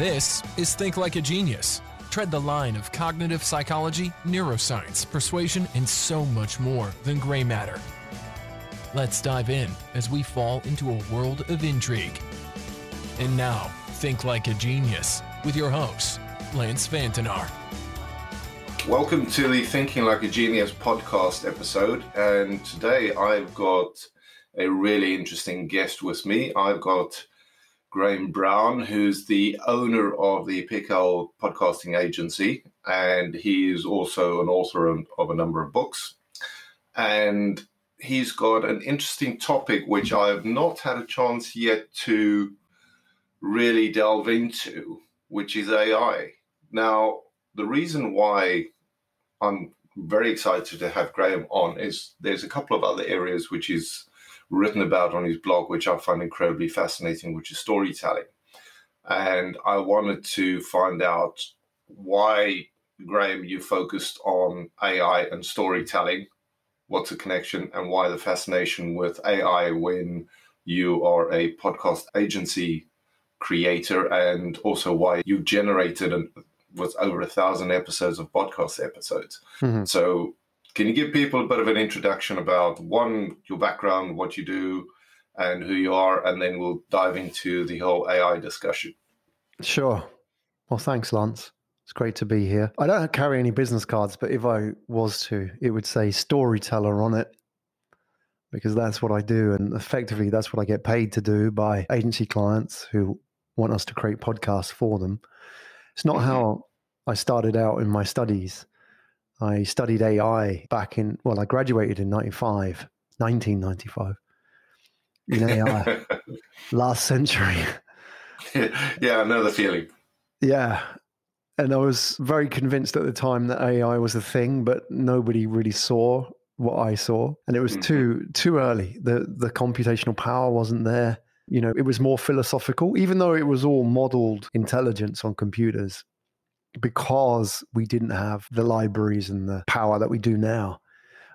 This is Think Like a Genius. Tread the line of cognitive psychology, neuroscience, persuasion, and so much more than gray matter. Let's dive in as we fall into a world of intrigue. And now, Think Like a Genius with your host, Lance Vantanar. Welcome to the Thinking Like a Genius podcast episode. And today I've got a really interesting guest with me. I've got Graham Brown, who's the owner of the Pickle podcasting agency, and he is also an author of a number of books. And he's got an interesting topic which I have not had a chance yet to really delve into, which is AI. Now, the reason why I'm very excited to have Graham on is there's a couple of other areas which is written about on his blog, which I find incredibly fascinating, which is storytelling. And I wanted to find out why, Graham, you focused on AI and storytelling. What's the connection and why the fascination with AI when you are a podcast agency creator and also why you generated an, was over a thousand episodes of podcast episodes. Mm-hmm. So can you give people a bit of an introduction about one, your background, what you do, and who you are, and then we'll dive into the whole AI discussion. Sure. Well, thanks, Lance. It's great to be here. I don't carry any business cards, but if I was to, it would say storyteller on it because that's what I do. And effectively, that's what I get paid to do by agency clients who want us to create podcasts for them. It's not mm-hmm. how I started out in my studies. I studied AI back in, well, I graduated in 95, 1995 in AI, last century. yeah, I know the feeling. Yeah. And I was very convinced at the time that AI was a thing, but nobody really saw what I saw. And it was mm-hmm. too too early. The the computational power wasn't there. You know, it was more philosophical, even though it was all modeled intelligence on computers because we didn't have the libraries and the power that we do now.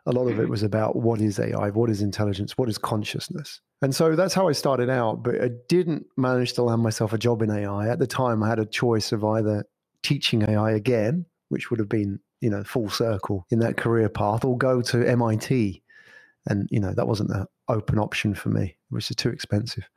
A lot of it mm-hmm. was about what is AI, what is intelligence, what is consciousness. And so that's how I started out, but I didn't manage to land myself a job in AI. At the time, I had a choice of either teaching AI again, which would have been, you know, full circle in that career path, or go to MIT. And, you know, that wasn't an open option for me. It was too expensive.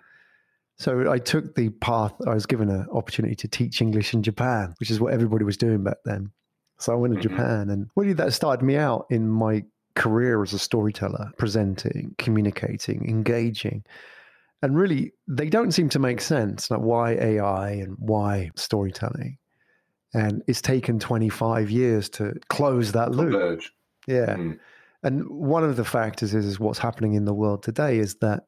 So I took the path, I was given an opportunity to teach English in Japan, which is what everybody was doing back then. So I went to mm-hmm. Japan and really that started me out in my career as a storyteller, presenting, communicating, engaging. And really, they don't seem to make sense. Like why AI and why storytelling? And it's taken 25 years to close that loop. Yeah. Mm. And one of the factors is, is what's happening in the world today is that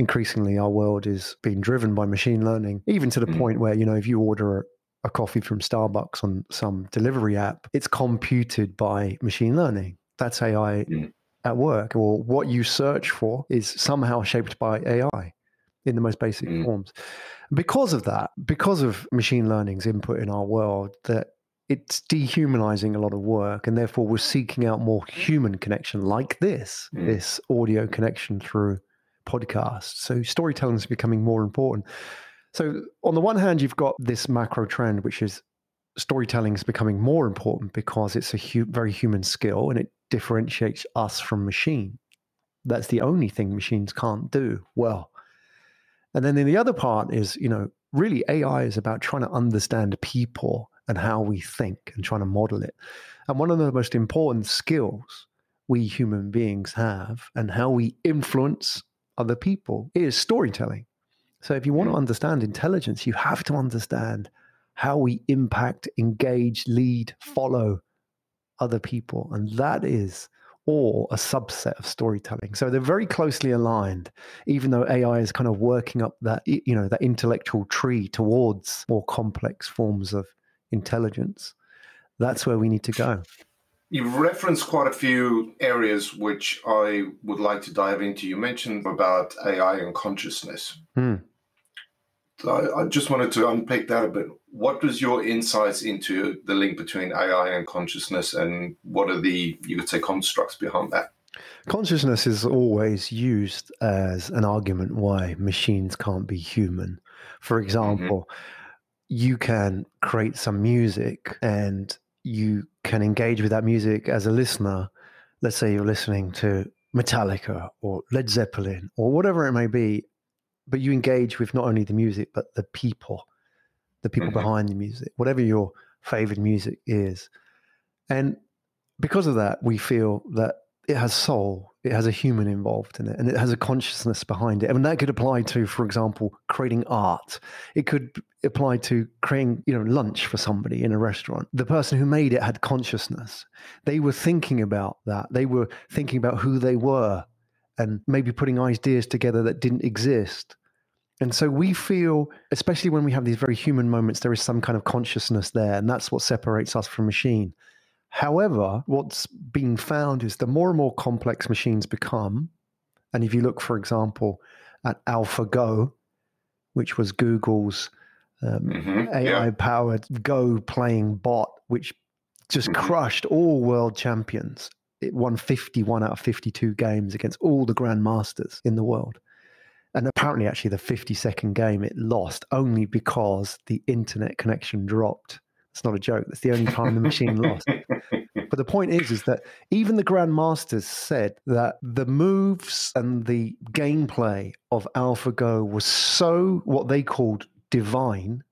increasingly our world is being driven by machine learning, even to the mm. point where, you know, if you order a, coffee from Starbucks on some delivery app, it's computed by machine learning. That's AI mm. at work, or what you search for is somehow shaped by AI in the most basic mm. forms. Because of that, because of machine learning's input in our world, that it's dehumanizing a lot of work, and therefore we're seeking out more human connection like this, mm. this audio connection through podcasts. So storytelling is becoming more important. So on the one hand, you've got this macro trend, which is storytelling is becoming more important because it's a hu- very human skill and it differentiates us from machine. That's the only thing machines can't do well. And then in the other part is, you know, really AI is about trying to understand people and how we think and trying to model it. And one of the most important skills we human beings have and how we influence other people is storytelling. So if you want to mm. understand intelligence, you have to understand how we impact, engage, lead, follow other people. And that is all a subset of storytelling. So they're very closely aligned, even though AI is kind of working up that, you know, that intellectual tree towards more complex forms of intelligence. That's where we need to go. You've referenced quite a few areas which I would like to dive into. You mentioned about AI and consciousness. Hmm. So I, just wanted to unpick that a bit. What was your insights into the link between AI and consciousness, and what are the, you could say, constructs behind that? Consciousness is always used as an argument why machines can't be human. For example, mm-hmm you can create some music and you can engage with that music as a listener. Let's say you're listening to Metallica or Led Zeppelin or whatever it may be, but you engage with not only the music, but the people, the people mm-hmm. behind the music, whatever your favorite music is. And because of that, we feel that it has soul, it has a human involved in it, and it has a consciousness behind it. I mean, that could apply to, for example, creating art. It could apply to creating, you know, lunch for somebody in a restaurant. The person who made it had consciousness. They were thinking about that. They were thinking about who they were and maybe putting ideas together that didn't exist. And so we feel, especially when we have these very human moments, there is some kind of consciousness there. And that's what separates us from machine. However, what's being found is the more and more complex machines become, and if you look, for example, at AlphaGo, which was Google's um, mm-hmm, AI powered yeah. Go playing bot, which just mm-hmm. crushed all world champions. It won 51 out of 52 games against all the grandmasters in the world. And apparently, actually, the 50 second game it lost only because the internet connection dropped. It's not a joke. That's the only time the machine lost. But the point is, is that even the grandmasters said that the moves and the gameplay of AlphaGo was so what they called divine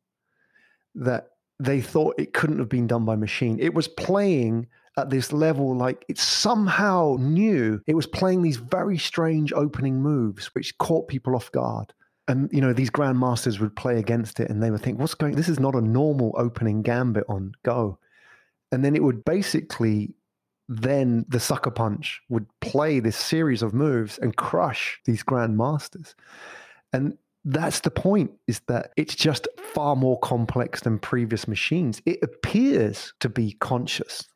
that they thought it couldn't have been done by machine. It was playing at this level like it somehow knew it was playing these very strange opening moves which caught people off guard and you know these grandmasters would play against it and they would think what's going this is not a normal opening gambit on go. And then it would basically then the sucker punch would play this series of moves and crush these grandmasters. And that's the point is that it's just far more complex than previous machines. It appears to be conscious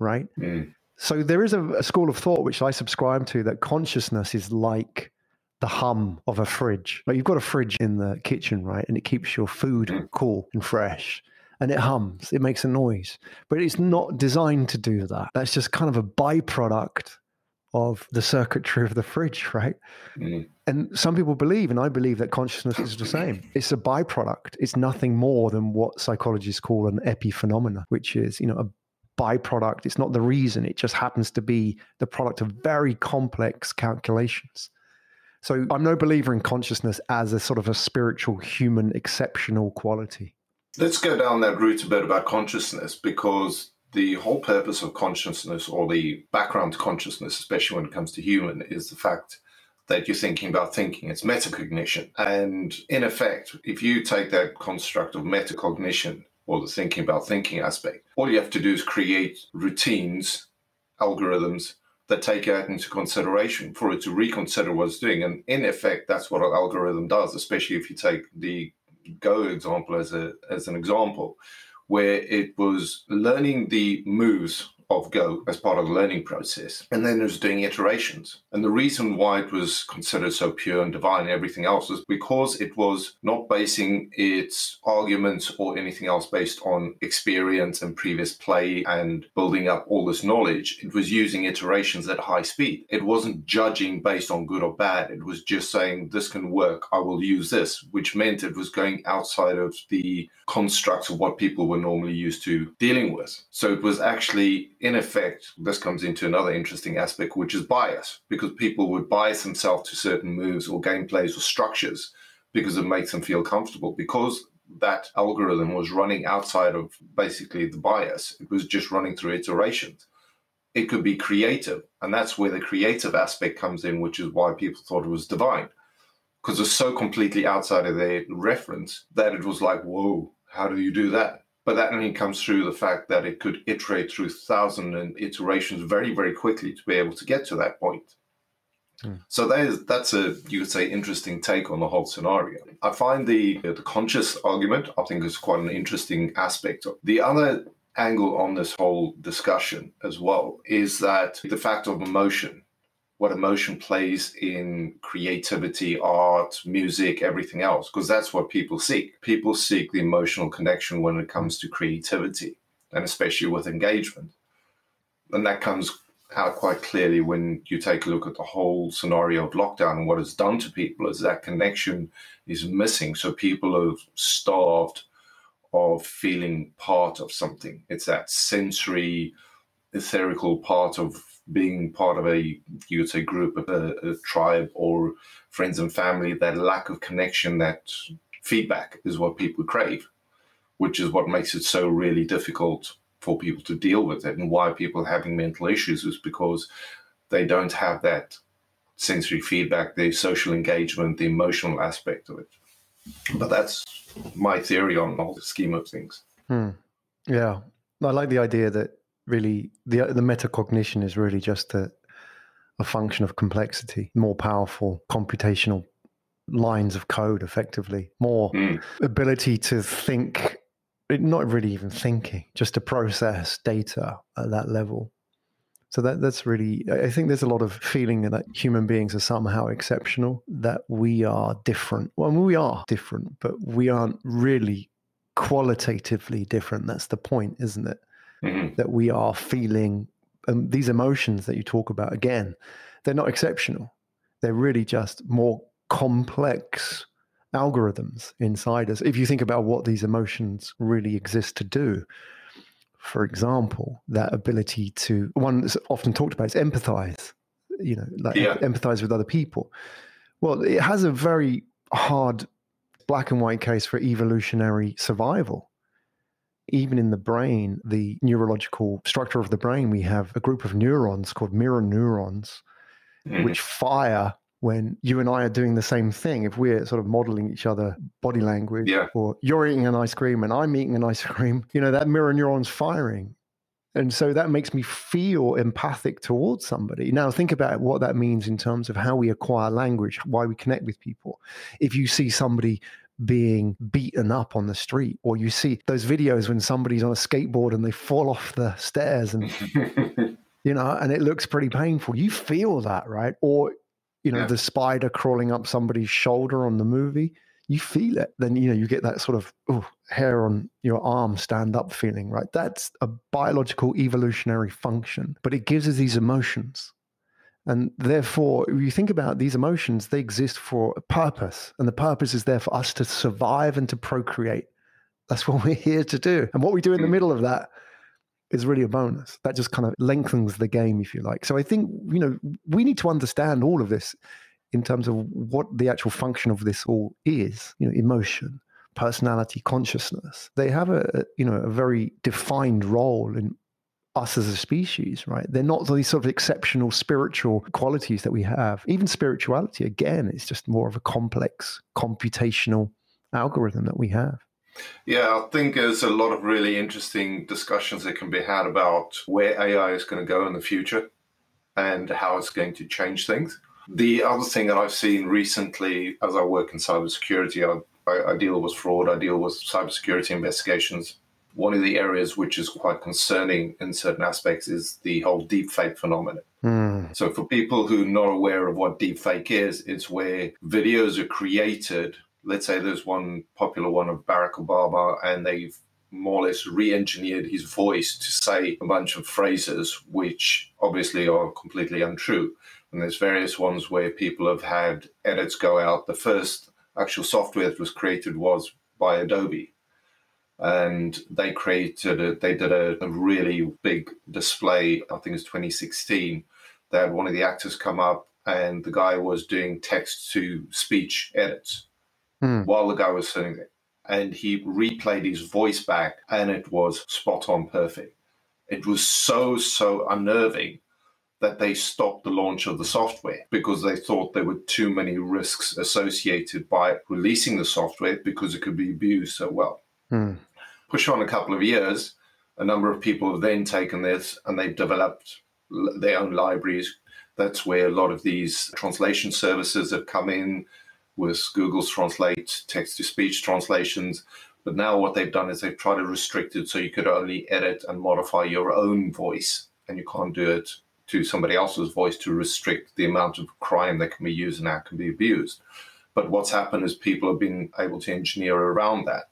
right? Mm. so there is a, a school of thought which i subscribe to that consciousness is like the hum of a fridge. Like you've got a fridge in the kitchen, right? And it keeps your food cool and fresh. And it hums, it makes a noise. But it's not designed to do that. That's just kind of a byproduct of the circuitry of the fridge, right? Mm. And some people believe, and I believe that consciousness is the same. It's a byproduct. It's nothing more than what psychologists call an epiphenomena, which is, you know, a byproduct. It's not the reason. It just happens to be the product of very complex calculations. So I'm no believer in consciousness as a sort of a spiritual, human, exceptional quality. Let's go down that route a bit about consciousness because the whole purpose of consciousness or the background to consciousness, especially when it comes to human, is the fact that you're thinking about thinking. It's metacognition. And in effect, if you take that construct of metacognition or the thinking about thinking aspect, all you have to do is create routines, algorithms that take that into consideration for it to reconsider what it's doing. And in effect, that's what an algorithm does, especially if you take the Go example as a as an example, where it was learning the moves of Go as part of the learning process. And then it was doing iterations. And the reason why it was considered so pure and divine and everything else was because it was not basing its arguments or anything else based on experience and previous play and building up all this knowledge. It was using iterations at high speed. It wasn't judging based on good or bad. It was just saying, this can work. I will use this, which meant it was going outside of the constructs of what people were normally used to dealing with. So it was actually in effect, this comes into another interesting aspect, which is bias, because people would bias themselves to certain moves or gameplays or structures because it makes them feel comfortable. Because that algorithm was running outside of basically the bias, it was just running through iterations. It could be creative, and that's where the creative aspect comes in, which is why people thought it was divine. Because it's so completely outside of their reference that it was like, whoa, how do you do that? But that only comes through the fact that it could iterate through thousands thousand iterations very, very quickly to be able to get to that point. Hmm. So that is that's a you could say interesting take on the whole scenario. I find the the conscious argument I think is quite an interesting aspect. The other angle on this whole discussion as well is that the fact of emotion what emotion plays in creativity, art, music, everything else, because that's what people seek. People seek the emotional connection when it comes to creativity, and especially with engagement. And that comes out quite clearly when you take a look at the whole scenario of lockdown and what it's done to people is that connection is missing. So people are starved of feeling part of something. It's that sensory, etherical part of being part of a, you would say, group, a, a tribe, or friends and family. That lack of connection, that feedback is what people crave, which is what makes it so really difficult for people to deal with it. And why people are having mental issues is because they don't have that sensory feedback, the social engagement, the emotional aspect of it. But that's my theory on all the scheme of things. Hmm. Yeah, I like the idea that really the the metacognition is really just a a function of complexity, more powerful computational lines of code, effectively, more mm. ability to think, not really even thinking, just to process data at that level. So that that's really I think there's a lot of feeling that human beings are somehow exceptional, that we are different. Well, we are different, but we aren't really qualitatively different. That's the point, isn't it? Mm-hmm. That we are feeling um, these emotions that you talk about again, they're not exceptional. They're really just more complex algorithms inside us. If you think about what these emotions really exist to do, for example, that ability to one that's often talked about is empathize, you know, like yeah. empathize with other people. Well, it has a very hard black and white case for evolutionary survival. Even in the brain, the neurological structure of the brain, we have a group of neurons called mirror neurons, mm. which fire when you and I are doing the same thing, if we're sort of modeling each other body language, yeah. or you're eating an ice cream and I'm eating an ice cream, you know, that mirror neuron's firing. And so that makes me feel empathic towards somebody. Now, think about what that means in terms of how we acquire language, why we connect with people. If you see somebody being beaten up on the street, or you see those videos when somebody's on a skateboard and they fall off the stairs and you know, and it looks pretty painful. You feel that, right? Or you know, yeah. the spider crawling up somebody's shoulder on the movie, you feel it. Then, you know, you get that sort of oh, hair on your arm stand up feeling, right? That's a biological evolutionary function, but it gives us these emotions. And therefore, if you think about these emotions, they exist for a purpose. And the purpose is there for us to survive and to procreate. That's what we're here to do. And what we do in the mm. middle of that is really a bonus. That just kind of lengthens the game, if you like. So I think, you know, we need to understand all of this in terms of what the actual function of this all is, you know, emotion, personality, consciousness. They have a, you know, a very defined role in us as a species, right? They're not these sort of exceptional spiritual qualities that we have. Even spirituality, again, is just more of a complex computational algorithm that we have. Yeah, I think there's a lot of really interesting discussions that can be had about where AI is going to go in the future and how it's going to change things. The other thing that I've seen recently as I work in cybersecurity, I, I, I deal with fraud, I deal with cybersecurity investigations. One of the areas which is quite concerning in certain aspects is the whole deepfake phenomenon. Mm. So, for people who are not aware of what deepfake is, it's where videos are created let's say there's one popular one of Barack Obama, and they've more or less re-engineered his voice to say a bunch of phrases which obviously are completely untrue. And there's various ones where people have had edits go out. The first actual software that was created was by Adobe. And they created a, they did a, a really big display, I think it's 2016. They had one of the actors come up and the guy was doing text to speech edits mm. while the guy was sitting there. And he replayed his voice back, and it was spot on perfect. It was so, so unnerving that they stopped the launch of the software because they thought there were too many risks associated by releasing the software because it could be abused so well. Mm. Push on a couple of years, a number of people have then taken this and they've developed their own libraries. That's where a lot of these translation services have come in with Google's Translate text to speech translations. But now what they've done is they've tried to restrict it so you could only edit and modify your own voice, and you can't do it to somebody else's voice to restrict the amount of crime that can be used and how can be abused. But what's happened is people have been able to engineer around that.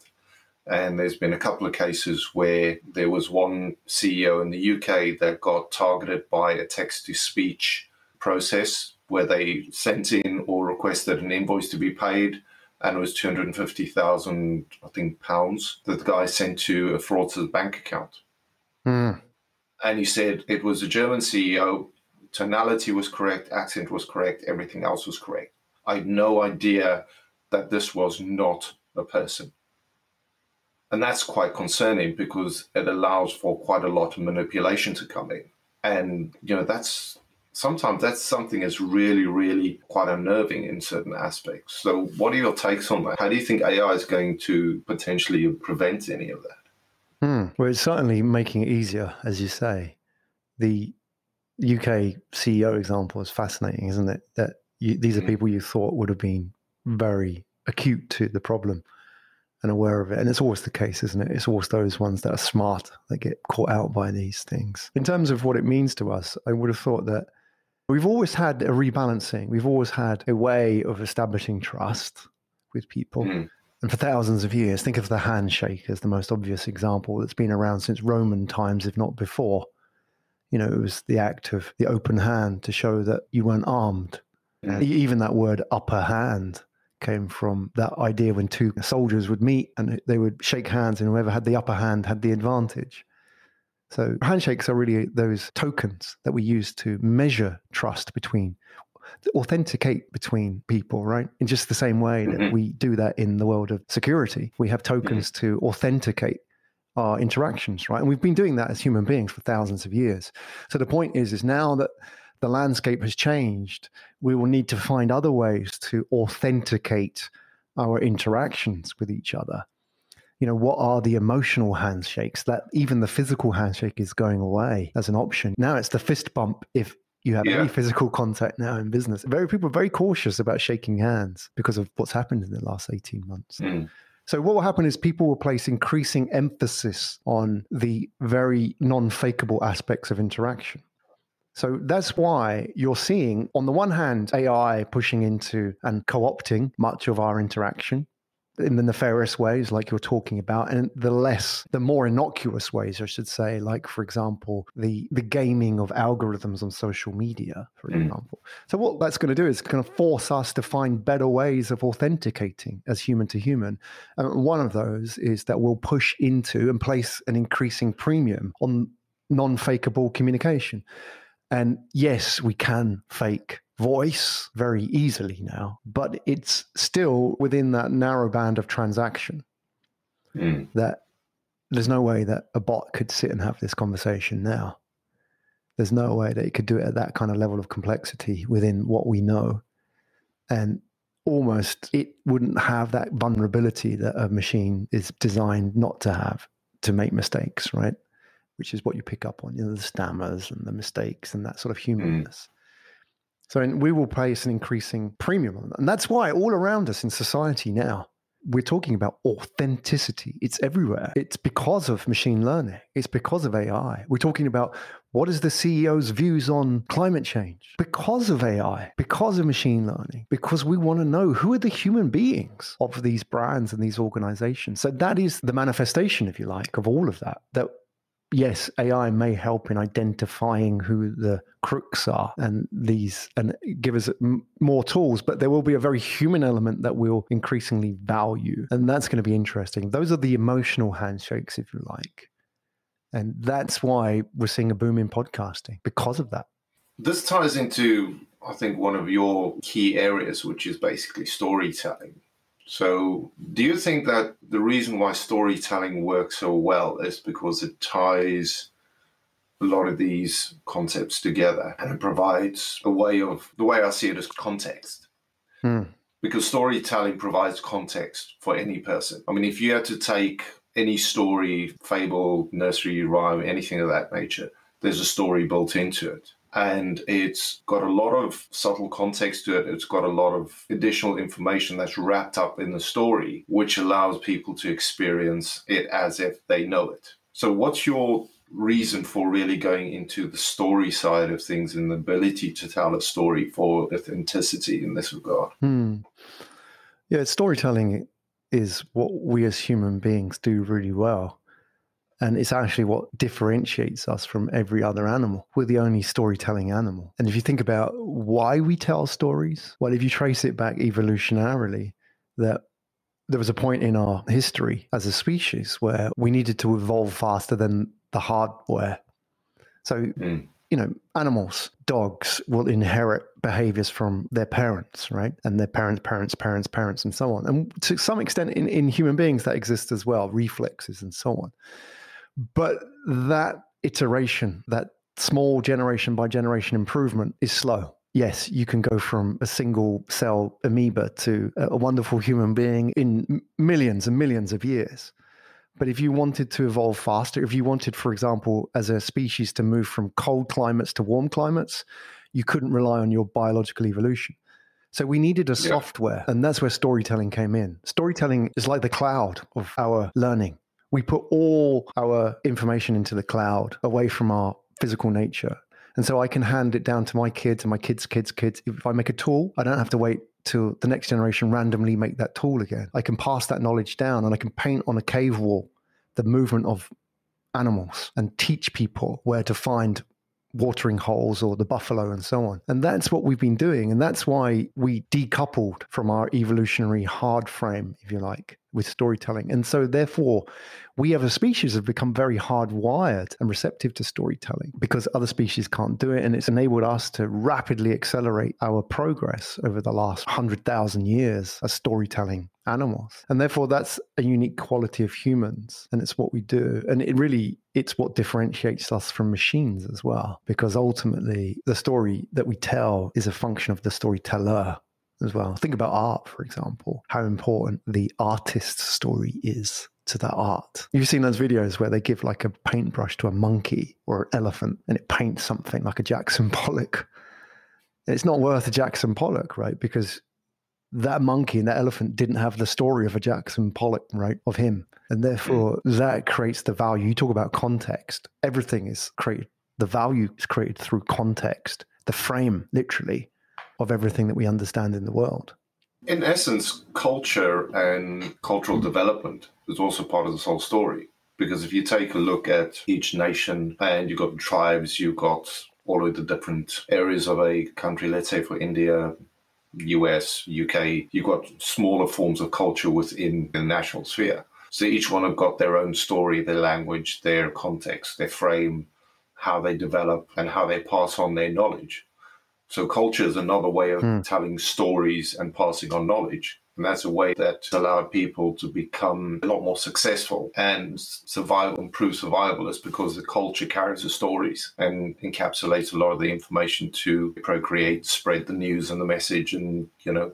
And there's been a couple of cases where there was one CEO in the UK that got targeted by a text to speech process where they sent in or requested an invoice to be paid and it was 250,000, I think, pounds that the guy sent to a fraudster's bank account. Mm. And he said it was a German CEO, tonality was correct, accent was correct, everything else was correct. I had no idea that this was not a person. And that's quite concerning because it allows for quite a lot of manipulation to come in. And, you know, that's sometimes that's something that's really, really quite unnerving in certain aspects. So, what are your takes on that? How do you think AI is going to potentially prevent any of that? Hmm. Well, it's certainly making it easier, as you say. The UK CEO example is fascinating, isn't it? That you, these are mm. people you thought would have been very acute to the problem and aware of it. And it's always the case, isn't it? It's always those ones that are smart that get caught out by these things. In terms of what it means to us, I would have thought that we've always had a rebalancing. We've always had a way of establishing trust with people. Mm. And for thousands of years, think of the handshake as the most obvious example that's been around since Roman times, if not before. You know, it was the act of the open hand to show that you weren't armed. Mm. Even that word upper hand came from that idea when two soldiers would meet and they would shake hands, and whoever had the upper hand had the advantage. So, handshakes are really those tokens that we use to measure trust between, authenticate between people, right? In just the same way that mm-hmm. we do that in the world of security. We have tokens mm-hmm. to authenticate our interactions, right? And we've been doing that as human beings for thousands of years. So the point is, is now that the landscape has changed, we will need to find other ways to authenticate our interactions with each other. You know, what are the emotional handshakes that even the physical handshake is going away as an option? Now it's the fist bump if you have yeah. any physical contact now in business. Very people are very cautious about shaking hands because of what's happened in the last 18 months. Mm. So what will happen is people will place increasing emphasis on the very non-fakeable aspects of interaction. So that's why you're seeing, on the one hand, AI pushing into and co opting much of our interaction in the nefarious ways, like you're talking about, and the less, the more innocuous ways, I should say, like for example, the the gaming of algorithms on social media, for mm. example. So what that's going to do is going to force us to find better ways of authenticating as human to human. And one of those is that we'll push into and place an increasing premium on non-fakeable communication. And yes, we can fake voice very easily now, but it's still within that narrow band of transaction mm. that there's no way that a bot could sit and have this conversation now. There's no way that it could do it at that kind of level of complexity within what we know. And almost it wouldn't have that vulnerability that a machine is designed not to have to make mistakes, right? Which is what you pick up on, you know, the stammers and the mistakes and that sort of mm. humanness. Mm. So we will place an increasing premium on that. And that's why all around us in society now, we're talking about authenticity. It's everywhere. It's because of machine learning. It's because of AI. We're talking about what is the CEO's views on climate change? Because of AI, because of machine learning, because we want to know who are the human beings of these brands and these organizations. So that is the manifestation, if you like, of all of that, that yes, AI may help in identifying who the crooks are and these and give us more tools, but there will be a very human element that we'll increasingly value. And that's going to be interesting. Those are the emotional handshakes, if you like. And that's why we're seeing a boom in podcasting because of that. This ties into, I think, one of your key areas, which is basically storytelling. So, do you think that the reason why storytelling works so well is because it ties a lot of these concepts together and it provides a way of the way I see it as context? Hmm. Because storytelling provides context for any person. I mean, if you had to take any story, fable, nursery rhyme, anything of that nature, there's a story built into it and it's got a lot of subtle context to it. It's got a lot of additional information that's wrapped up in the story, which allows people to experience it as if they know it. So, what's your reason for really going into the story side of things and the ability to tell a story for authenticity in this regard? Hmm. Yeah, storytelling is what we as human beings do really well. And it's actually what differentiates us from every other animal. We're the only storytelling animal. And if you think about why we tell stories, well, if you trace it back evolutionarily, that there was a point in our history as a species where we needed to evolve faster than the hardware. So, mm. you know, animals, dogs will inherit behaviors from their parents, right? And their parents, parents, parents, parents, and so on. And to some extent, in, in human beings, that exists as well, reflexes and so on. But that iteration, that small generation by generation improvement is slow yes, you can go from a single cell amoeba to a wonderful human being in millions and millions of years. But if you wanted to evolve faster, if you wanted, for example, as a species to move from cold climates to warm climates, you couldn't rely on your biological evolution. So we needed a yeah. software, and that's where storytelling came in. Storytelling is like the cloud of our learning. We put all our information into the cloud away from our physical nature and so I can hand it down to my kids and my kids' kids' kids. If I make a tool, I don't have to wait till the next generation randomly make that tool again. I can pass that knowledge down and I can paint on a cave wall the movement of animals and teach people where to find watering holes or the buffalo and so on. And that's what we've been doing. And that's why we decoupled from our evolutionary hard frame, if you like, with storytelling. And so, therefore, we as a species have become very hardwired and receptive to storytelling because other species can't do it. And it's enabled us to rapidly accelerate our progress over the last 100,000 years as storytelling animals. And therefore, that's a unique quality of humans. And it's what we do. And it really, it's what differentiates us from machines as well, because ultimately, the story that we tell is a function of the storyteller as well. Think about art, for example, how important the artist's story is to that art. You've seen those videos where they give like a paintbrush to a monkey or an elephant and it paints something like a Jackson Pollock. It's not worth a Jackson Pollock, right? Because that monkey and that elephant didn't have the story of a Jackson Pollock, right? Of him. And therefore, mm. that creates the value. You talk about context. Everything is created, the value is created through context, the frame, literally, of everything that we understand in the world in essence, culture and cultural development is also part of this whole story. Because if you take a look at each nation and you've got tribes, you've got all of the different areas of a country, let's say for India, US, UK, you've got smaller forms of culture within the national sphere. So each one have got their own story, their language, their context, their frame, how they develop, and how they pass on their knowledge. So culture is another way of mm. telling stories and passing on knowledge. And that's a way that allowed people to become a lot more successful and survive, improve survival is because the culture carries the stories and encapsulates a lot of the information to procreate, spread the news and the message and, you know,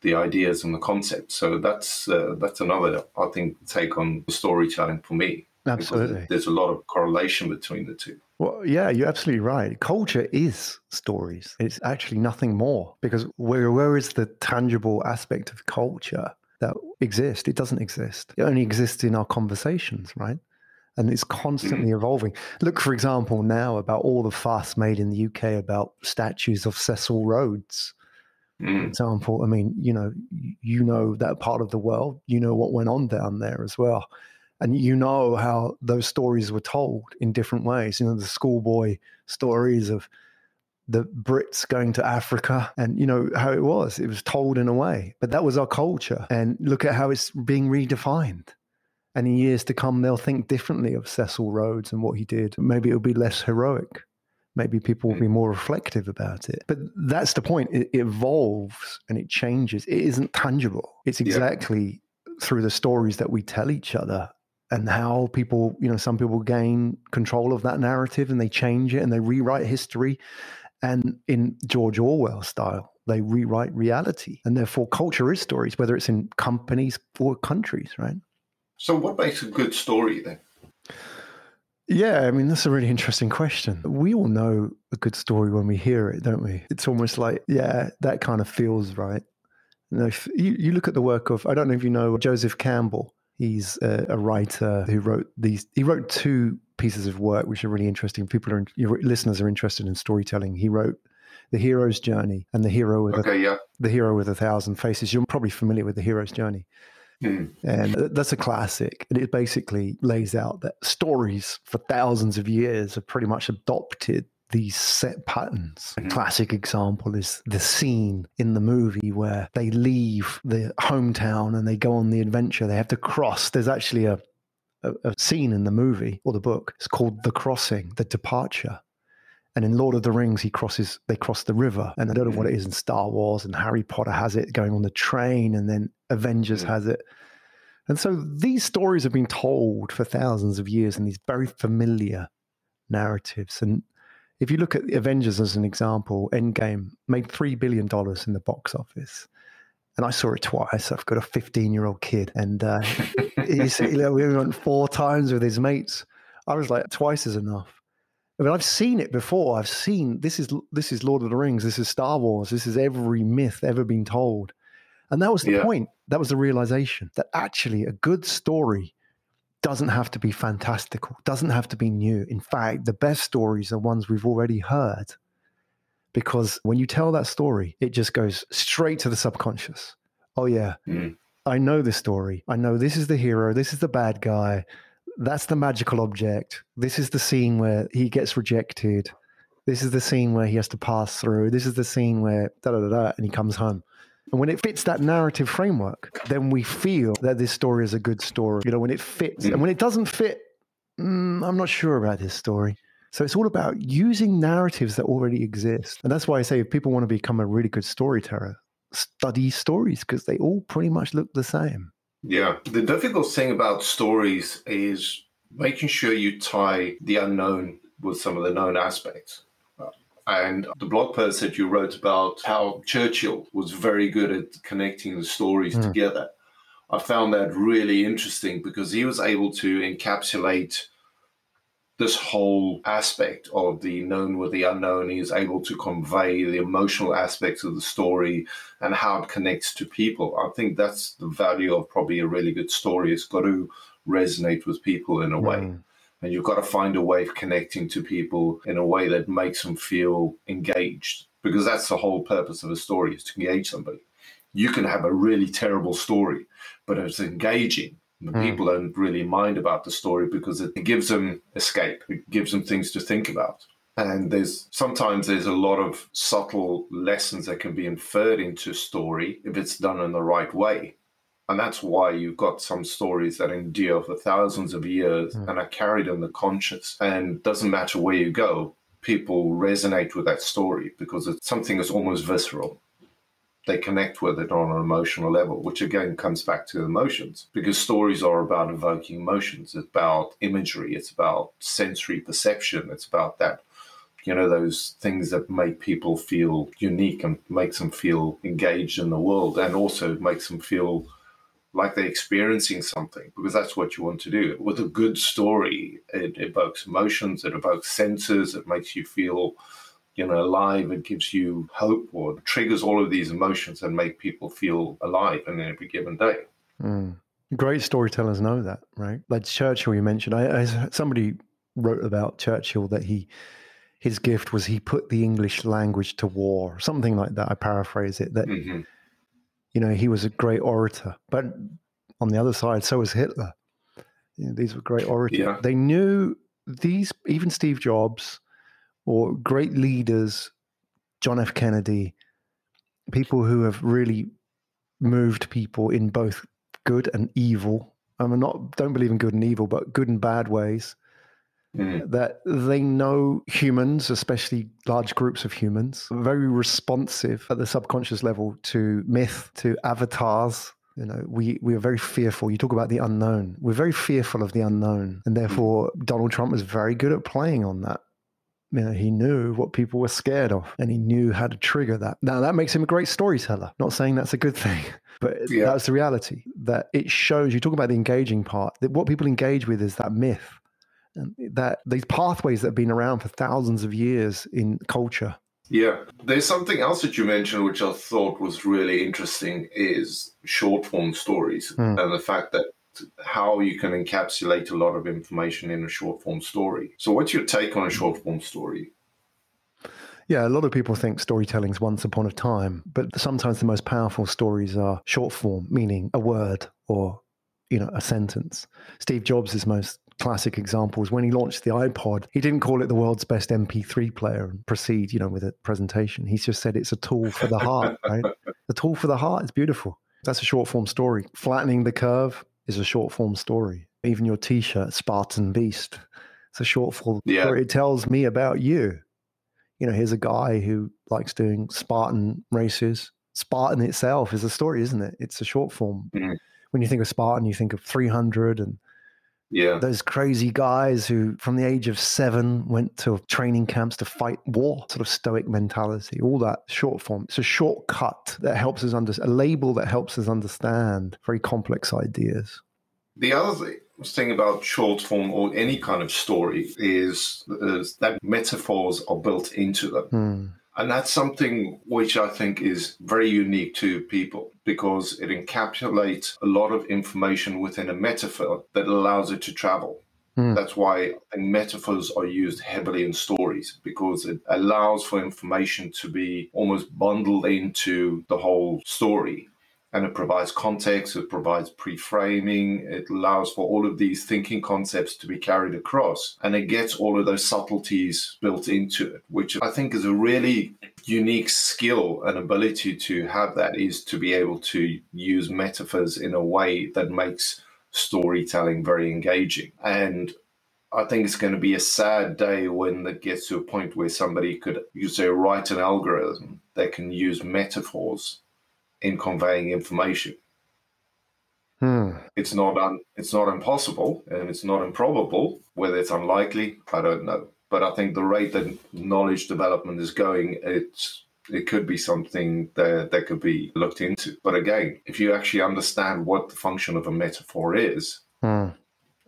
the ideas and the concepts. So that's uh, that's another, I think, take on storytelling for me. Absolutely. There's a lot of correlation between the two. Well, yeah, you're absolutely right. Culture is stories. It's actually nothing more because where where is the tangible aspect of culture that exists? It doesn't exist. It only exists in our conversations, right? And it's constantly mm. evolving. Look, for example, now about all the fuss made in the UK about statues of Cecil Rhodes. Mm. For example, I mean, you know, you know that part of the world. You know what went on down there as well and you know how those stories were told in different ways. You know, the schoolboy stories of the Brits going to Africa and, you know, how it was. It was told in a way, but that was our culture. And look at how it's being redefined. And in years to come, they'll think differently of Cecil Rhodes and what he did. Maybe it'll be less heroic. Maybe people will be more reflective about it. But that's the point. It, evolves and it changes. It isn't tangible. It's exactly yeah. through the stories that we tell each other and how people, you know, some people gain control of that narrative and they change it and they rewrite history. And in George Orwell style, they rewrite reality. And therefore, culture is stories, whether it's in companies or countries, right? So, what makes a good story then? Yeah, I mean, that's a really interesting question. We all know a good story when we hear it, don't we? It's almost like, yeah, that kind of feels right. You, know, you, you look at the work of, I don't know if you know Joseph Campbell. He's a, a, writer who wrote these. He wrote two pieces of work which are really interesting. People are your listeners are interested in storytelling. He wrote the hero's journey and the hero with okay, a, yeah. the hero with a thousand faces. You're probably familiar with the hero's journey. Mm. And that's a classic. And it basically lays out that stories for thousands of years have pretty much adopted these set patterns. A classic example is the scene in the movie where they leave the hometown and they go on the adventure. They have to cross. There's actually a, a, a scene in the movie or the book. It's called The Crossing, The Departure. And in Lord of the Rings, he crosses, they cross the river. And I don't know what it mm-hmm. is in Star Wars, and Harry Potter has it going on the train, and then Avengers mm-hmm. has it. And so these stories have been told for thousands of years in these very familiar narratives. And if you look at the Avengers as an example, Endgame made $3 billion in the box office. And I saw it twice. I've got a 15 year old kid, and uh, he's, you know, we went four times with his mates. I was like, twice is enough. I mean, I've seen it before. I've seen this is this is Lord of the Rings. This is Star Wars. This is every myth ever been told, and that was the Yeah. point. That was the realization that actually a good story doesn't have to be fantastical, doesn't have to be new. In fact, the best stories are ones we've already heard, because when you tell that story, it just goes straight to the subconscious. Oh yeah, Mm. I know this story. I know this is the hero. This is the bad guy. That's the magical object. This is the scene where he gets rejected. This is the scene where he has to pass through. This is the scene where da da da da, and he comes home. And when it fits that narrative framework, then we feel that this story is a good story. You know, when it fits, and when it doesn't fit, mm, I'm not sure about this story. So it's all about using narratives that already exist. And that's why I say if people want to become a really good storyteller, study stories because they all pretty much look the same. Yeah. The difficult thing about stories is making sure you tie the unknown with some of the known aspects. And the blog post that you wrote about how Churchill was very good at connecting the stories together, I found that really interesting because he was able to encapsulate this whole aspect of the known with the unknown. He is able to convey the emotional aspects of the story and how it connects to people. I think that's the value of probably a really good story. It's got to resonate with people in a way. Mm. And you've got to find a way of connecting to people in a way that makes them feel engaged. Because that's the whole purpose of a story is to engage somebody. You can have a really terrible story, but it's engaging. The Mm. people don't really mind about the story because it gives them escape. It gives them things to think about. And there's sometimes there's a lot of subtle lessons that can be inferred into a story if it's done in the right way. And that's why you've got some stories that endure for thousands of years hmm. and are carried in the conscious. And doesn't matter where you go, people resonate with that story because it's something that's almost visceral. They connect with it on an emotional level, which again comes back to emotions because stories are about evoking emotions. It's about imagery, it's about sensory perception, it's about that you know those things that make people feel unique and makes them feel engaged in the world and also makes them feel like they're experiencing something because that's what you want to do with a good story it evokes emotions it evokes senses it makes you feel you know alive it gives you hope or triggers all of these emotions and make people feel alive in every given day Mm. Great storytellers know that, right? Like Churchill, you mentioned. I, I somebody wrote about Churchill that he his gift was he put the English language to war, something like that. I paraphrase it. That hmm you know he was a great orator, but on the other side, so was Hitler. You know, these were great orators. Yeah. They knew these, even Steve Jobs, or great leaders, John F. Kennedy, people who have really moved people in both good and evil. I mean, not don't believe in good and evil, but good and bad ways. Mm. That they know humans, especially large groups of humans, are very responsive at the subconscious level to myth, to avatars. You know, we, we are very fearful. You talk about the unknown. We're very fearful of the unknown. And therefore, Donald Trump was very good at playing on that. You know, he knew what people were scared of and he knew how to trigger that. Now, that makes him a great storyteller. Not saying that's a good thing, but Yeah. that's the reality that it shows. You talk about the engaging part, that what people engage with is that myth that these pathways that have been around for thousands of years in culture. Yeah, there's something else that you mentioned which I thought was really interesting is short form stories Hmm. and the fact that how you can encapsulate a lot of information in a short form story. So what's your take on a short form story? Yeah, a lot of people think storytelling's once upon a time, but sometimes the most powerful stories are short form, meaning a word or you know a sentence. Steve Jobs' is most classic examples. When he launched the iPod, he didn't call it the world's best MP3 player and proceed, you know, with a presentation. He just said it's a tool for the heart, right? The tool for the heart is beautiful. That's a short form story. Flattening the curve is a short form story. Even your T-shirt, Spartan Beast, it's a short form Yeah. story. It tells me about you. You know, here's a guy who likes doing Spartan races. Spartan itself is a story, isn't it? It's a short form. Mhm. When you think of Spartan, you think of 300 and Yeah. those crazy guys who, from the age of seven, went to training camps to fight war, sort of stoic mentality, all that short form. It's a shortcut that helps us understand, a label that helps us understand very complex ideas. The other thing about short form or any kind of story is, is that metaphors are built into them. Hmm. And that's something which I think is very unique to people because it encapsulates a lot of information within a metaphor that allows it to travel. Hmm. That's why metaphors are used heavily in stories because it allows for information to be almost bundled into the whole story. And it provides context, it provides pre framing, it allows for all of these thinking concepts to be carried across. And it gets all of those subtleties built into it, which I think is a really unique skill and ability to have that is to be able to use metaphors in a way that makes storytelling very engaging. And I think it's going to be a sad day when it gets to a point where somebody could, you say, write an algorithm that can use metaphors in conveying information. Hmm. It's not un, it's not impossible and it's not improbable. Whether it's unlikely, I don't know. But I think the rate that knowledge development is going, it's it could be something that that could be looked into. But again, if you actually understand what the function of a metaphor is, Hmm.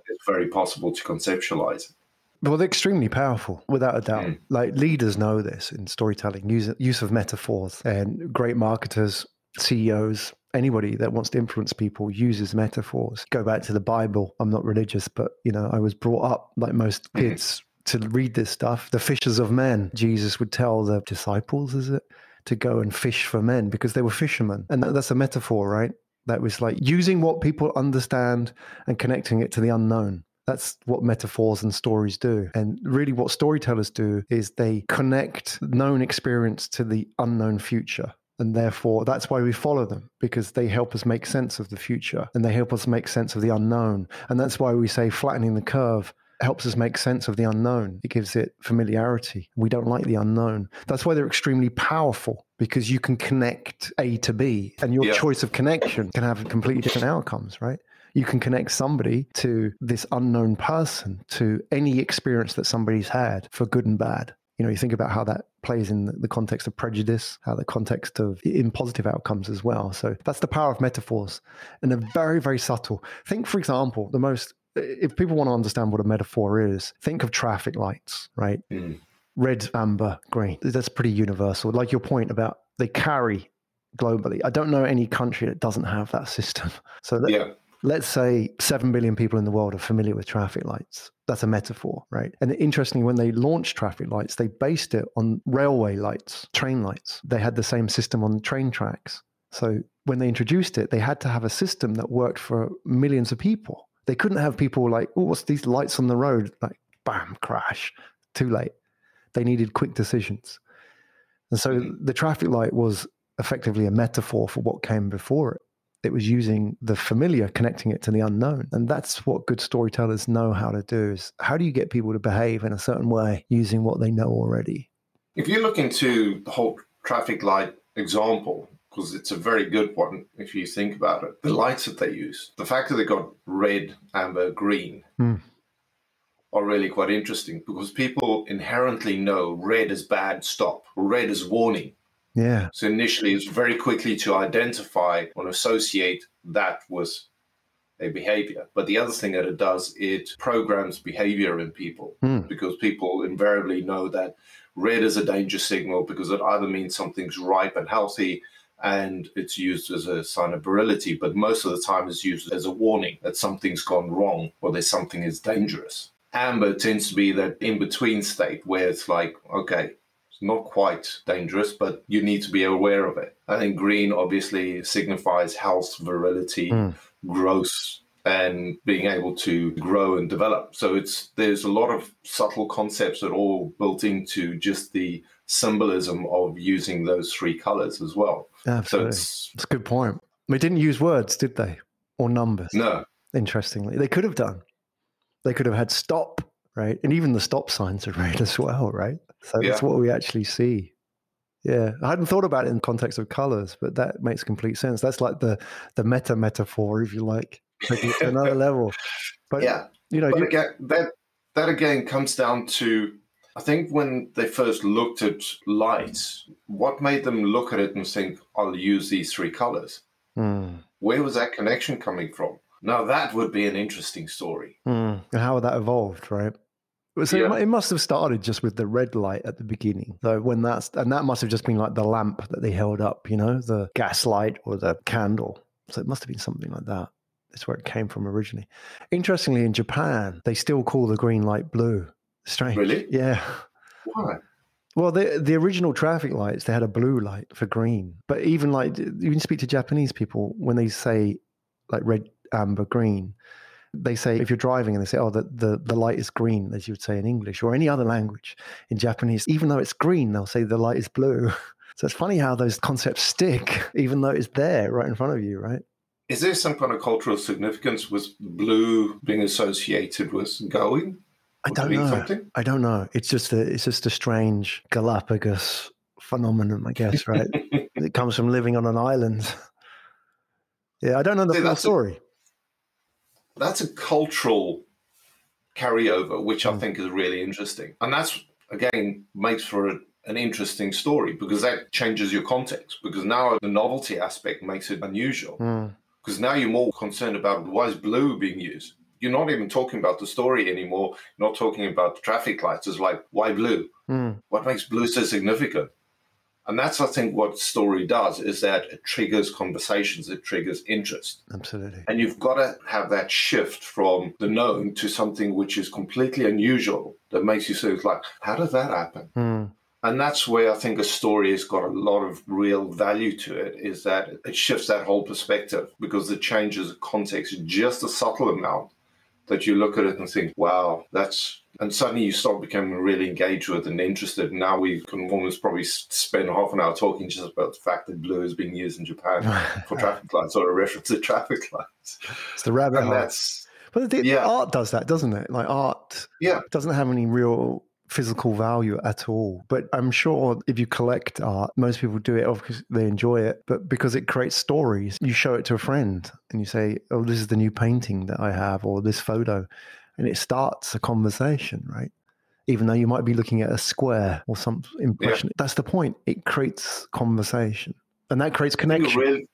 it's very possible to conceptualize it. Well, they're extremely powerful, without a doubt. Mm. Like leaders know this in storytelling, use, use of metaphors, and great marketers, CEOs, anybody that wants to influence people uses metaphors. Go back to the Bible. I'm not religious, but you know, I was brought up like most Mhm. kids to read this stuff. The fishers of men. Jesus would tell the disciples, is it, to go and fish for men because they were fishermen, and that, that's a metaphor, right? That was like using what people understand and connecting it to the unknown. That's what metaphors and stories do. And really, what storytellers do is they connect known experience to the unknown future. And therefore, that's why we follow them because they help us make sense of the future and they help us make sense of the unknown. And that's why we say flattening the curve helps us make sense of the unknown. It gives it familiarity. We don't like the unknown. That's why they're extremely powerful because you can connect A to B and your Yeah. choice of connection can have completely different outcomes, right? you can connect somebody to this unknown person, to any experience that somebody's had for good and bad. You know, you think about how that plays in the context of prejudice, how the context of in positive outcomes as well. So that's the power of metaphors, and they're very, very subtle. Think, for example, the most if people want to understand what a metaphor is, think of traffic lights, right? Mm. Red, amber, green. That's pretty universal. Like your point about they carry globally. I don't know any country that doesn't have that system. So that, Yeah. Let's say 7 billion people in the world are familiar with traffic lights. That's a metaphor, right? And interestingly, when they launched traffic lights, they based it on railway lights, train lights. They had the same system on train tracks. So when they introduced it, they had to have a system that worked for millions of people. They couldn't have people like, oh, what's these lights on the road? Like, bam, crash. Too late. They needed quick decisions. And so Mhm. the traffic light was effectively a metaphor for what came before it it was using the familiar connecting it to the unknown and that's what good storytellers know how to do is how do you get people to behave in a certain way using what they know already If you look into the whole traffic light example, because it's a very good one if you think about it, the lights that they use, the fact that they got red, amber, green Hmm. are really quite interesting because people inherently know red is bad, stop, red is warning. Yeah So initially, it's very quickly to identify and associate that was a behavior. But the other thing that it does, it programs behavior in people Hmm. because people invariably know that red is a danger signal because it either means something's ripe and healthy and it's used as a sign of virility, but most of the time it's used as a warning that something's gone wrong or there's something is dangerous. Amber tends to be that in between state where it's like, okay, not quite dangerous, but you need to be aware of it. I think green obviously signifies health, virility, Mm. growth, and being able to grow and develop. So it's there's a lot of subtle concepts that are all built into just the symbolism of using those three colors as well. Absolutely. So it's, it's a good point. They didn't use words, did they? Or numbers? No. Interestingly, they could have done. They could have had stop, right? And even the stop signs are red as well, right? So yeah. that's what we actually see. Yeah, I hadn't thought about it in context of colors, but that makes complete sense. That's like the the meta metaphor, if you like, taking it to another level. But yeah, you know, you, again, that that again comes down to I think when they first looked at lights, what made them look at it and think, "I'll use these three colors"? Mm. Where was that connection coming from? Now that would be an interesting story. Mm. And how that evolved, right? So yeah. it must have started just with the red light at the beginning. So when that's and that must have just been like the lamp that they held up, you know, the gas light or the candle. So it must have been something like that. That's where it came from originally. Interestingly, in Japan, they still call the green light blue. Strange. Really? Yeah. Why? Well, the the original traffic lights they had a blue light for green, but even like you can speak to Japanese people when they say like red, amber, green, they say if you're driving and they say, oh, the, the, the light is green, as you would say in English or any other language. In Japanese, even though it's green, they'll say the light is blue. So it's funny how those concepts stick, even though it's there right in front of you, right? Is there some kind of cultural significance with blue being associated with going? I don't know. Something? I don't know. It's just a it's just a strange Galapagos phenomenon, I guess, right? it comes from living on an island. Yeah, I don't know the See, full story that's a cultural carryover, which I hmm. think is really interesting. And that's, again, makes for a, an interesting story because that changes your context. Because now the novelty aspect makes it unusual. Mm. Because now you're more concerned about why is blue being used. You're not even talking about the story anymore. You're not talking about the traffic lights. It's like, why blue? Mm. What makes blue so significant? And that's, I think, what story does is that it triggers conversations, it triggers interest. Absolutely. And you've got to have that shift from the known to something which is completely unusual that makes you say, like, how did that happen? Mm. And that's where I think a story has got a lot of real value to it, is that it shifts that whole perspective because it changes the context just a subtle amount that you look at it and think, wow, that's and suddenly you start becoming really engaged with and interested. Now we can almost probably spend half an hour talking just about the fact that blue is being used in Japan for traffic lights or a reference to traffic lights. It's the rabbit and hole. That's, but the, yeah. art does that, doesn't it? Like art yeah. doesn't have any real physical value at all. But I'm sure if you collect art, most people do it because they enjoy it, but because it creates stories. You show it to a friend and you say, Oh, this is the new painting that I have, or this photo. And it starts a conversation, right? Even though you might be looking at a square or some impression. Yeah. That's the point. It creates conversation and that creates connection. Really,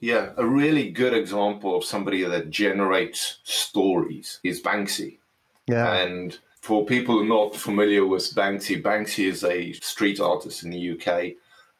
yeah, a really good example of somebody that generates stories is Banksy. Yeah. And for people not familiar with Banksy, Banksy is a street artist in the UK.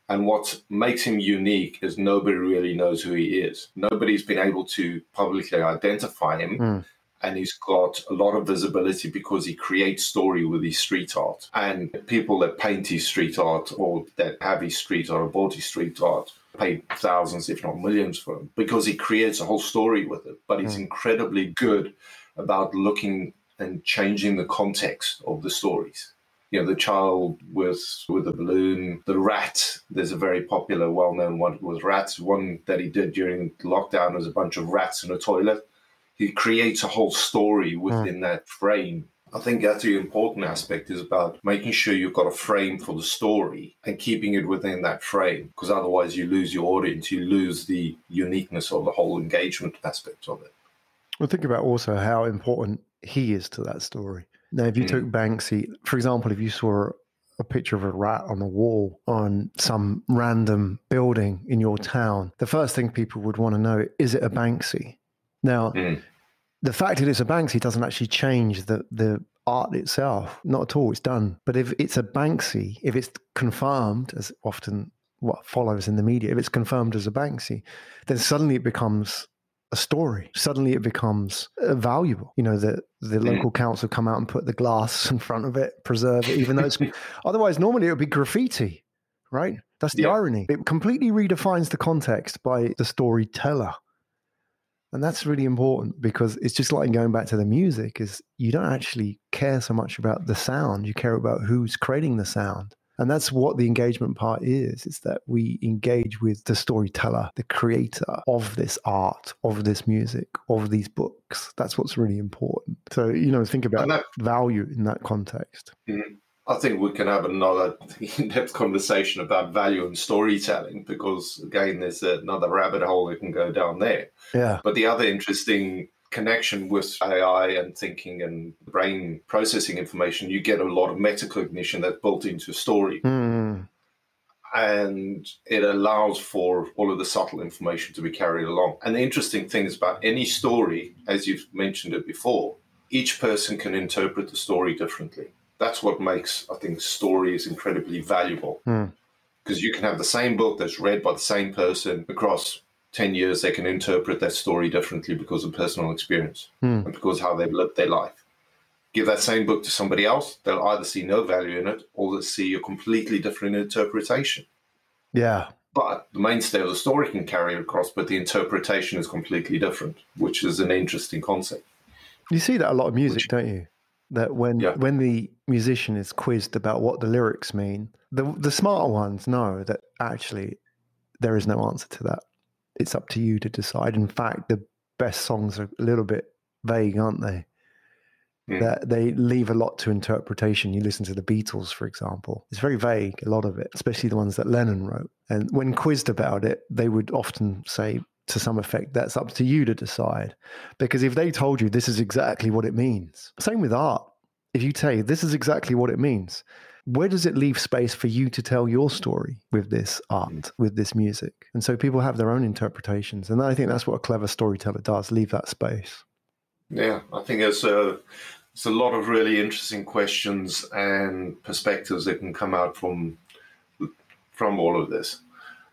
And what makes him unique is nobody really knows who he is. Nobody's been able to publicly identify him. Mm. And he's got a lot of visibility because he creates story with his street art. And people that paint his street art or that have his street art or bought his street art pay thousands, if not millions for him because he creates a whole story with it. But he's mm. incredibly good about looking and changing the context of the stories. You know, the child with with the balloon, the rat. There's a very popular, well-known one with rats. One that he did during lockdown was a bunch of rats in a toilet. He creates a whole story within mm. that frame. I think that's the important aspect is about making sure you've got a frame for the story and keeping it within that frame, because otherwise you lose your audience, you lose the uniqueness of the whole engagement aspect of it. Well, think about also how important he is to that story. Now, if you mm. took Banksy, for example, if you saw a picture of a rat on the wall on some random building in your town, the first thing people would want to know is it a Banksy? Now, mm. the fact that it's a Banksy doesn't actually change the, the art itself, not at all. It's done. But if it's a Banksy, if it's confirmed, as often what follows in the media, if it's confirmed as a Banksy, then suddenly it becomes a story. Suddenly it becomes uh, valuable. You know, the, the mm. local council come out and put the glass in front of it, preserve it, even though it's otherwise normally it would be graffiti, right? That's the yeah. irony. It completely redefines the context by the storyteller. And that's really important because it's just like going back to the music is you don't actually care so much about the sound, you care about who's creating the sound. And that's what the engagement part is, is that we engage with the storyteller, the creator of this art, of this music, of these books. That's what's really important. So, you know, think about that, value in that context. Mm-hmm. I think we can have another in-depth conversation about value and storytelling because again, there's another rabbit hole we can go down there. Yeah. But the other interesting connection with AI and thinking and brain processing information, you get a lot of metacognition that's built into a story. Mm. And it allows for all of the subtle information to be carried along. And the interesting thing is about any story, as you've mentioned it before, each person can interpret the story differently. That's what makes, I think, stories incredibly valuable. Because mm. you can have the same book that's read by the same person across 10 years, they can interpret that story differently because of personal experience mm. and because how they've lived their life. Give that same book to somebody else, they'll either see no value in it or they'll see a completely different interpretation. Yeah. But the mainstay of the story can carry across, but the interpretation is completely different, which is an interesting concept. You see that a lot of music, which, don't you? That when yeah. when the musician is quizzed about what the lyrics mean, the the smarter ones know that actually there is no answer to that it's up to you to decide. In fact, the best songs are a little bit vague, aren't they? Mm. That they leave a lot to interpretation. You listen to the Beatles, for example; it's very vague, a lot of it, especially the ones that Lennon wrote. And when quizzed about it, they would often say, to some effect, "That's up to you to decide," because if they told you this is exactly what it means, same with art. If you tell you this is exactly what it means, where does it leave space for you to tell your story with this art, with this music? And so people have their own interpretations. And I think that's what a clever storyteller does leave that space. Yeah, I think it's a, it's a lot of really interesting questions and perspectives that can come out from from all of this.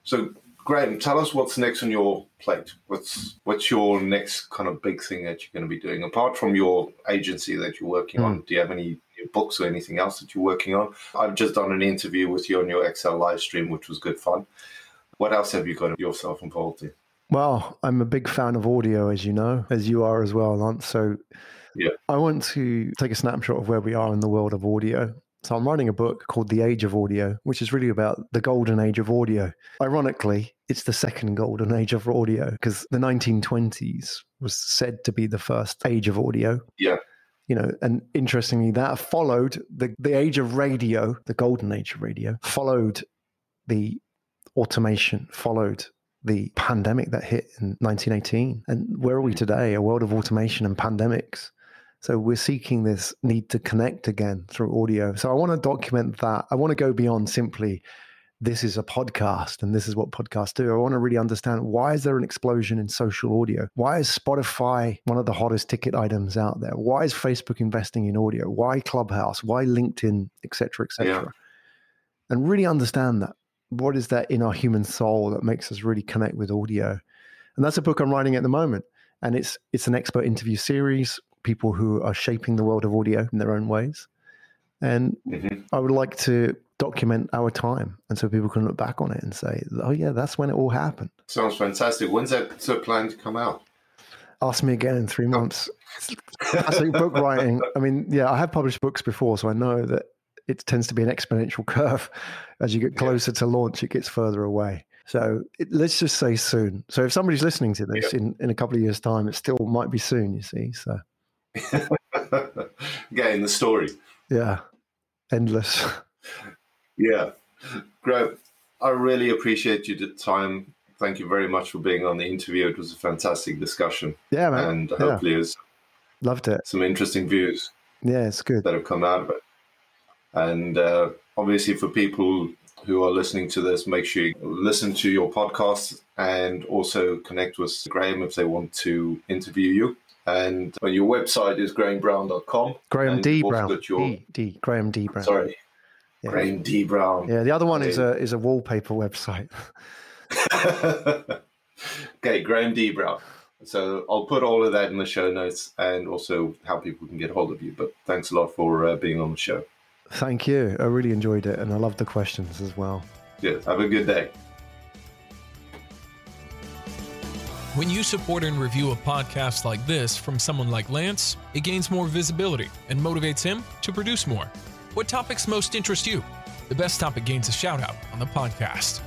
So, Graham, tell us what's next on your plate. What's what's your next kind of big thing that you're going to be doing apart from your agency that you're working mm. on? Do you have any books or anything else that you're working on. I've just done an interview with you on your Excel live stream, which was good fun. What else have you got yourself involved in? Well, I'm a big fan of audio, as you know, as you are as well, Lance. So yeah. I want to take a snapshot of where we are in the world of audio. So I'm writing a book called The Age of Audio, which is really about the golden age of audio. Ironically, it's the second golden age of audio because the 1920s was said to be the first age of audio. Yeah you know, and interestingly, that followed the, the age of radio, the golden age of radio, followed the automation, followed the pandemic that hit in 1918. And where are we today? A world of automation and pandemics. So we're seeking this need to connect again through audio. So I want to document that. I want to go beyond simply this is a podcast and this is what podcasts do. I want to really understand why is there an explosion in social audio? Why is Spotify one of the hottest ticket items out there? Why is Facebook investing in audio? Why Clubhouse? Why LinkedIn, etc., etc. Yeah. And really understand that. What is that in our human soul that makes us really connect with audio? And that's a book I'm writing at the moment. And it's it's an expert interview series, people who are shaping the world of audio in their own ways. And mm-hmm. I would like to document our time and so people can look back on it and say oh yeah that's when it all happened. Sounds fantastic. When's that planned to come out? Ask me again in three oh. months. I think book writing. I mean yeah i have published books before so i know that it tends to be an exponential curve. As you get closer yeah. to launch it gets further away. So it, let's just say soon. So if somebody's listening to this in, in a couple of years time it still might be soon you see so. Getting the story. Yeah. Endless yeah, great. I really appreciate your time. Thank you very much for being on the interview. It was a fantastic discussion. Yeah, man. And yeah. hopefully, it's loved it. Some interesting views. Yeah, it's good that have come out of it. And uh, obviously, for people who are listening to this, make sure you listen to your podcast and also connect with Graham if they want to interview you. And your website is grahamebrown.com. Graham D. Brown. Your... D, D. Graham D. Brown. Sorry. Yeah. Graham D. Brown. Yeah, the other one is a is a wallpaper website. okay, Graham D. Brown. So I'll put all of that in the show notes and also how people can get hold of you. But thanks a lot for uh, being on the show. Thank you. I really enjoyed it and I love the questions as well. Yeah, have a good day. When you support and review a podcast like this from someone like Lance, it gains more visibility and motivates him to produce more. What topics most interest you? The best topic gains a shout out on the podcast.